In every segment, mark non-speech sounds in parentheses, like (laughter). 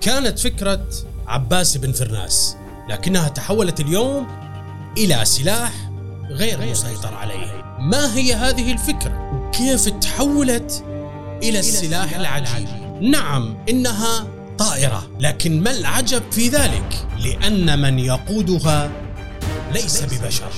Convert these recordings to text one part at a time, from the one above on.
كانت فكرة عباس بن فرناس لكنها تحولت اليوم إلى سلاح غير مسيطر عليه ما هي هذه الفكرة؟ وكيف تحولت إلى السلاح العجيب؟ نعم إنها طائرة لكن ما العجب في ذلك؟ لأن من يقودها ليس ببشر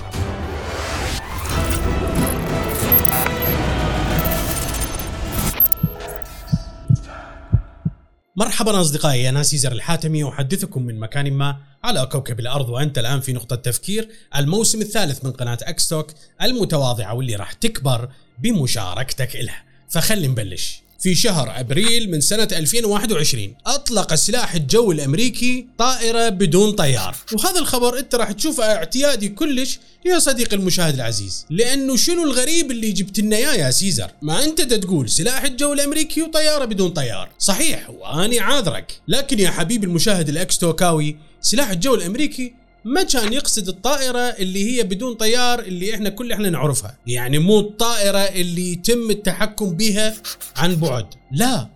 مرحبا أصدقائي أنا سيزر الحاتمي أحدثكم من مكان ما على كوكب الأرض وأنت الآن في نقطة تفكير الموسم الثالث من قناة أكستوك المتواضعة واللي راح تكبر بمشاركتك لها فخلي نبلش. في شهر أبريل من سنة 2021 أطلق السلاح الجوي الأمريكي طائرة بدون طيار. وهذا الخبر أنت راح تشوفه اعتيادي كلش يا صديقي المشاهد العزيز. لأنه شنو الغريب اللي جبت لنا إياه يا سيزر؟ ما أنت تقول سلاح الجو الأمريكي وطيارة بدون طيار. صحيح واني عاذرك. لكن يا حبيبي المشاهد الأكس توكاوي سلاح الجو الأمريكي ما كان يقصد الطائرة اللي هي بدون طيار اللي إحنا كل إحنا نعرفها. يعني مو الطائرة اللي يتم التحكم بها عن بعد. لا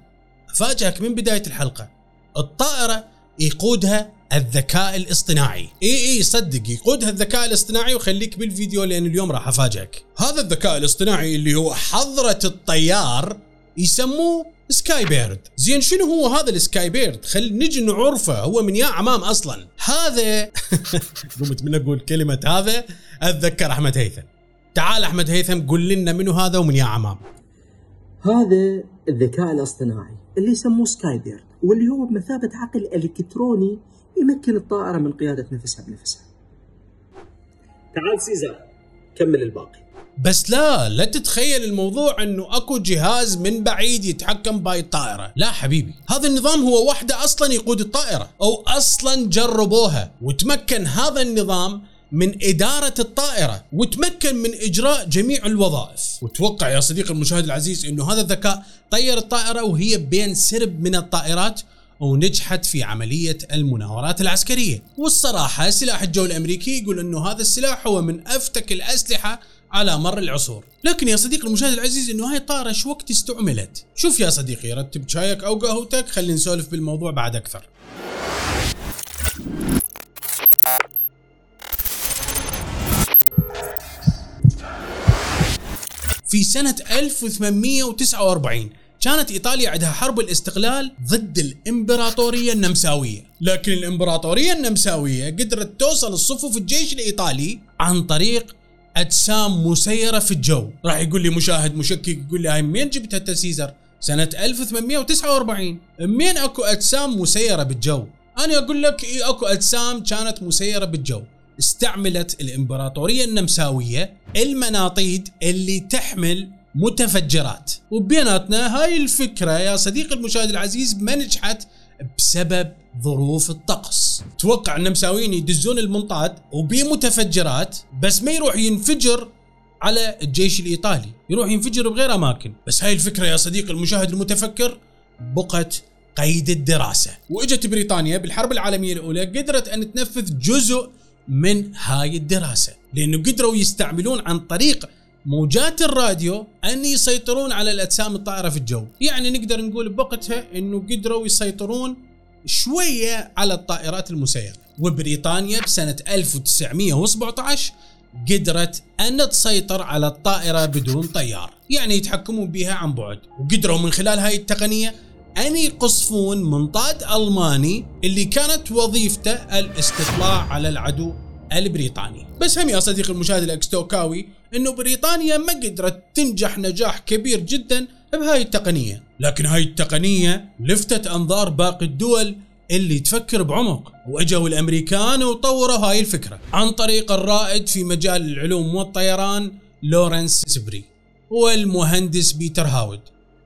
افاجئك من بداية الحلقة. الطائرة يقودها الذكاء الاصطناعي. إي إي صدق يقودها الذكاء الاصطناعي وخليك بالفيديو لأن اليوم راح افاجئك هذا الذكاء الاصطناعي اللي هو حضرة الطيار يسموه Skyborg. زين شنو هو هذا ال Skyborg؟ خل نجي نعرفه هو من يا عمام أصلا. هذا (laughs) قمت من أقول كلمة هذا أتذكر أحمد هيثم. تعال أحمد هيثم قل لنا منو هذا ومن يا عمام. هذا الذكاء الاصطناعي اللي يسموه Skyborg واللي هو بمثابة عقل إلكتروني يمكن الطائرة من قيادة نفسها بنفسها. تعال سيزر كمل الباقي. بس لا لا تتخيل الموضوع إنه أكو جهاز من بعيد يتحكم بهاي الطائرة لا حبيبي هذا النظام هو وحدة أصلا يقود الطائرة أو أصلا جربوها. وتمكن هذا النظام من إدارة الطائرة وتمكن من إجراء جميع الوظائف. وتوقع يا صديقي المشاهد العزيز أنه هذا الذكاء طير الطائرة وهي بين سرب من الطائرات ونجحت في عملية المناورات العسكرية. والصراحة سلاح الجو الأمريكي يقول أنه هذا السلاح هو من أفتك الأسلحة على مر العصور. لكن يا صديقي المشاهد العزيز إنه هاي شو وقت استعملت؟ شوف يا صديقي رتب شايك أو قهوتك خلينا نسولف بالموضوع بعد أكثر. في سنة 1849 كانت إيطاليا عندها حرب الاستقلال ضد الإمبراطورية النمساوية. لكن الإمبراطورية النمساوية قدرت توصل الصفوف الجيش الإيطالي عن طريق أجسام مسيرة في الجو. راح يقول لي مشاهد مشكك يقول لي هاي منين جبتها انت سيزر سنه 1849 منين أكو أجسام مسيرة بالجو؟ أنا أقول لك إيه أكو أجسام كانت مسيرة بالجو. استعملت الإمبراطورية النمساوية المناطيد اللي تحمل متفجرات. وبيناتنا هاي الفكرة يا صديقي المشاهد العزيز ما نجحت بسبب ظروف الطقس. توقع النمساويين يدزون المنطاد وبمتفجرات بس ما يروح ينفجر على الجيش الإيطالي. يروح ينفجر بغير أماكن. بس هاي الفكرة يا صديقي المشاهد المتفكر بقت قيد الدراسة. وإجت بريطانيا بالحرب العالمية الأولى قدرت أن تنفذ جزء من هاي الدراسة لأنه قدروا يستعملون عن طريق موجات الراديو أن يسيطرون على الأجسام الطائرة في الجو، يعني نقدر نقول بوقتها إنه قدروا يسيطرون شوية على الطائرات المسيرة، وبريطانيا بسنة 1917 قدرت أن تسيطر على الطائرة بدون طيار، يعني يتحكمون بها عن بعد، وقدروا من خلال هاي التقنية أن يقصفون منطاد ألماني اللي كانت وظيفته الاستطلاع على العدو البريطاني. بس هم يا صديقي المشاهد الاكستوكاوي إنه بريطانيا ما قدرت تنجح نجاح كبير جدا بهاي التقنية. لكن هاي التقنية لفتت أنظار باقي الدول اللي تفكر بعمق. وأجوا الأمريكان وطوروا هاي الفكرة. عن طريق الرائد في مجال العلوم والطيران لورنس سبيري والمهندس بيتر هاود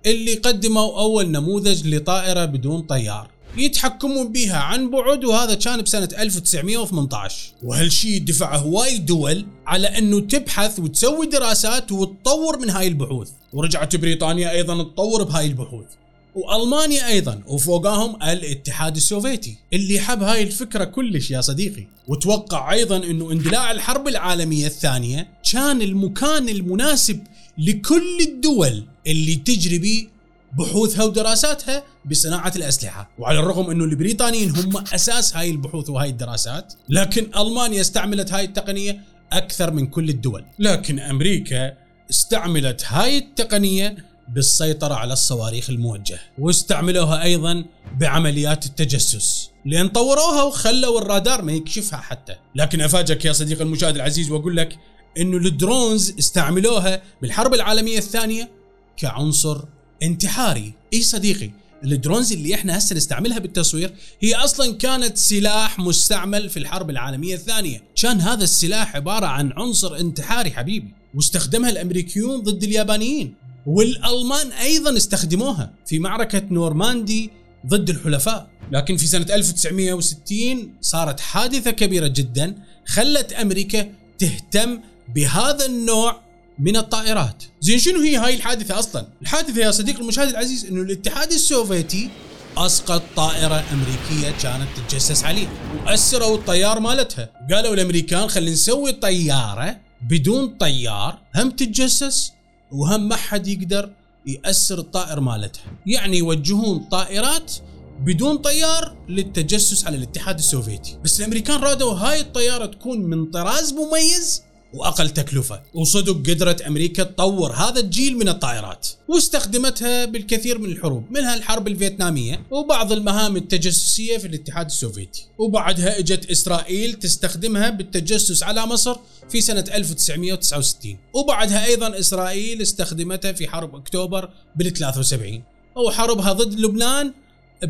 اللي قدموا أول نموذج لطائرة بدون طيار. يتحكمون بها عن بعد وهذا كان بسنة 1918 وهالشي دفع هواي دول على إنه تبحث وتسوي دراسات وتطور من هاي البحوث. ورجعت بريطانيا أيضا تطور بهاي البحوث. وألمانيا أيضا وفوقاهم الاتحاد السوفيتي اللي حب هاي الفكرة كلش يا صديقي. وتوقع أيضا إنه اندلاع الحرب العالمية الثانية كان المكان المناسب لكل الدول اللي تجري بيه بحوثها ودراساتها بصناعة الأسلحة. وعلى الرغم أنه البريطانيين هم أساس هاي البحوث وهاي الدراسات لكن ألمانيا استعملت هاي التقنية أكثر من كل الدول. لكن أمريكا استعملت هاي التقنية بالسيطرة على الصواريخ الموجهة واستعملوها أيضا بعمليات التجسس. لأن طوروها وخلوا الرادار ما يكشفها حتى. لكن أفاجئك يا صديقي المشاهد العزيز وأقول لك أنه الدرونز استعملوها بالحرب العالمية الثانية كعنصر انتحاري. اي صديقي ال drones اللي إحنا هسه نستعملها بالتصوير هي أصلا كانت سلاح مستعمل في الحرب العالمية الثانية، كان هذا السلاح عبارة عن عنصر انتحاري حبيبي، واستخدمها الأمريكيون ضد اليابانيين، والألمان أيضا استخدموها في معركة نورماندي ضد الحلفاء، لكن في سنة 1960 صارت حادثة كبيرة جدا خلت أمريكا تهتم بهذا النوع من الطائرات. زين شنو هي هاي الحادثة أصلا؟ الحادثة يا صديق المشاهد العزيز أنه الاتحاد السوفيتي أسقط طائرة أمريكية كانت تتجسس عليه واسروا الطيار مالتها. قالوا الأمريكان خلينا نسوي طيارة بدون طيار هم تتجسس وهم ما حد يقدر يأسر الطائر مالتها. يعني يوجهون طائرات بدون طيار للتجسس على الاتحاد السوفيتي. بس الأمريكان رادوا هاي الطيارة تكون من طراز مميز وأقل تكلفة. وصدق قدرت أمريكا تطور هذا الجيل من الطائرات. واستخدمتها بالكثير من الحروب منها الحرب الفيتنامية وبعض المهام التجسسية في الاتحاد السوفيتي. وبعدها اجت إسرائيل تستخدمها بالتجسس على مصر في سنة 1969 وبعدها أيضا إسرائيل استخدمتها في حرب أكتوبر بال 73 أو حربها ضد لبنان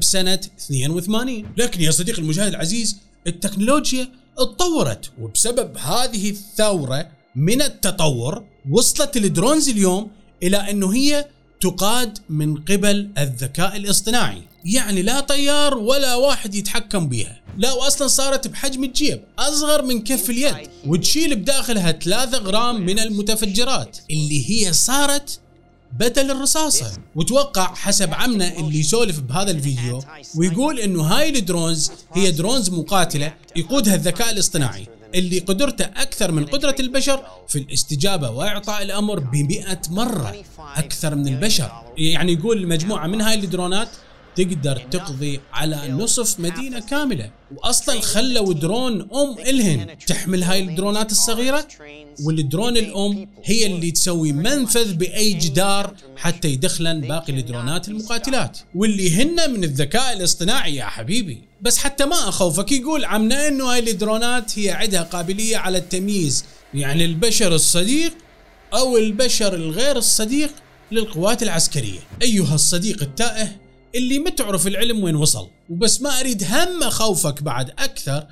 بسنة 82 لكن يا صديقي المشاهد العزيز التكنولوجيا اتطورت وبسبب هذه الثورة من التطور وصلت الدرونز اليوم إلى أنه هي تقاد من قبل الذكاء الاصطناعي. يعني لا طيار ولا واحد يتحكم بها لا واصلا صارت بحجم الجيب أصغر من كف اليد وتشيل بداخلها 3 غرام من المتفجرات. اللي هي صارت بدل الرصاصة. وتوقع حسب عمنا اللي يسولف بهذا الفيديو ويقول إنه هاي ال drones هي drones مقاتلة يقودها الذكاء الاصطناعي اللي قدرته أكثر من قدرة البشر في الاستجابة وإعطاء الأمر بمئة مرة أكثر من البشر. يعني يقول المجموعة من هاي الدرونات تقدر تقضي على نصف مدينة كاملة. وأصلا خلوا درون أم إلهن. تحمل هاي الدرونات الصغيرة؟ والدرون الأم هي اللي تسوي منفذ بأي جدار حتى يدخلن باقي الدرونات المقاتلات. واللي هن من الذكاء الاصطناعي يا حبيبي. بس حتى ما أخوفك يقول عمنا إنه هاي الدرونات هي عندها قابلية على التمييز يعني البشر الصديق أو البشر الغير الصديق للقوات العسكرية. أيها الصديق التائه اللي ما تعرف العلم وين وصل. وبس ما أريد هم اخوفك بعد أكثر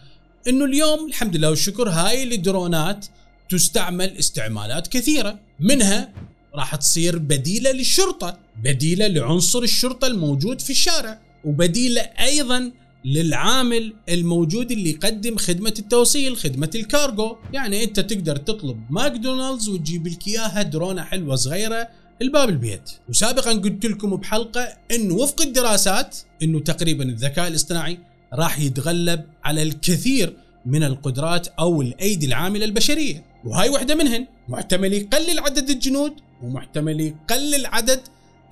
إنه اليوم الحمد لله والشكر هاي الدرونات تستعمل استعمالات كثيرة. منها راح تصير بديلة للشرطة بديلة لعنصر الشرطة الموجود في الشارع وبديلة أيضا للعامل الموجود اللي يقدم خدمة التوصيل خدمة الكارغو. يعني أنت تقدر تطلب ماكدونالدز وتجيب لك إياها درونة حلوة صغيرة الباب البيت. وسابقا قلت لكم بحلقة انه وفق الدراسات إنه تقريبا الذكاء الاصطناعي راح يتغلب على الكثير من القدرات أو الأيدي العاملة البشرية. وهاي واحدة منهن. محتمل يقلل عدد الجنود ومحتمل يقلل عدد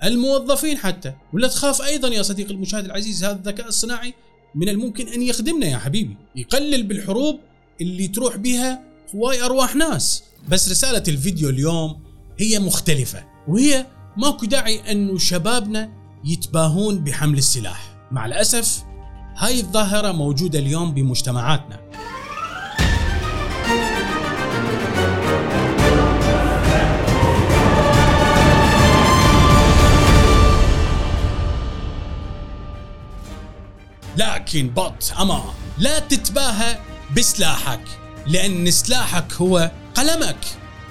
الموظفين حتى. ولا تخاف أيضا يا صديقي المشاهد العزيز هذا الذكاء الصناعي من الممكن أن يخدمنا يا حبيبي. يقلل بالحروب اللي تروح بها هواي أرواح ناس. بس رسالة الفيديو اليوم هي مختلفة. وهي ماكو داعي انه شبابنا يتباهون بحمل السلاح. مع الأسف هاي الظاهرة موجودة اليوم بمجتمعاتنا. لكن بط أما لا تتباهى بسلاحك لأن سلاحك هو قلمك.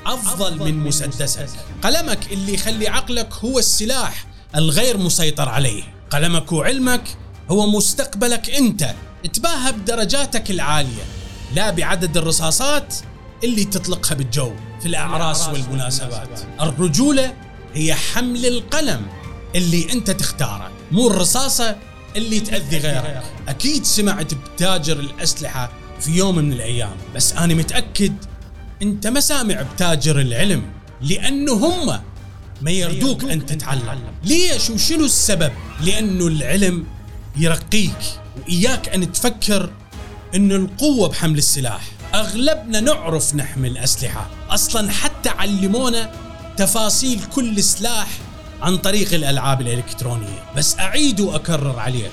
أفضل من مسدسك. قلمك اللي يخلي عقلك هو السلاح الغير مسيطر عليه. قلمك وعلمك هو مستقبلك أنت. تباهى بدرجاتك العالية. لا بعدد الرصاصات اللي تطلقها بالجو في الأعراس والمناسبات. الرجولة هي حمل القلم اللي أنت تختاره مو الرصاصة اللي تأذي غيرك. أكيد سمعت بتاجر الأسلحة في يوم من الأيام بس أنا متأكد أنت ما سامع بتاجر العلم لأنه هم ما يردوك أن تتعلم. ليش؟ وشنو السبب؟ لأنه العلم يرقيك وإياك أن تفكر أن القوة بحمل السلاح. أغلبنا نعرف نحمل أسلحة أصلا حتى علمونا تفاصيل كل سلاح عن طريق الألعاب الإلكترونية. بس أعيد وأكرر عليك.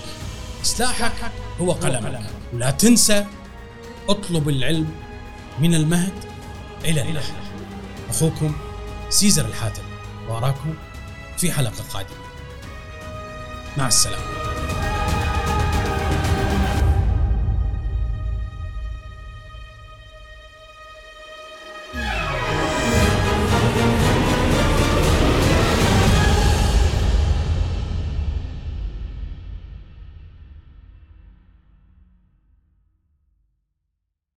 سلاحك هو قلمك. ولا تنسى أطلب العلم من المهد. إلى اللحد أخوكم سيزر الحاتم وأراكم في حلقة قادمة. مع السلامة.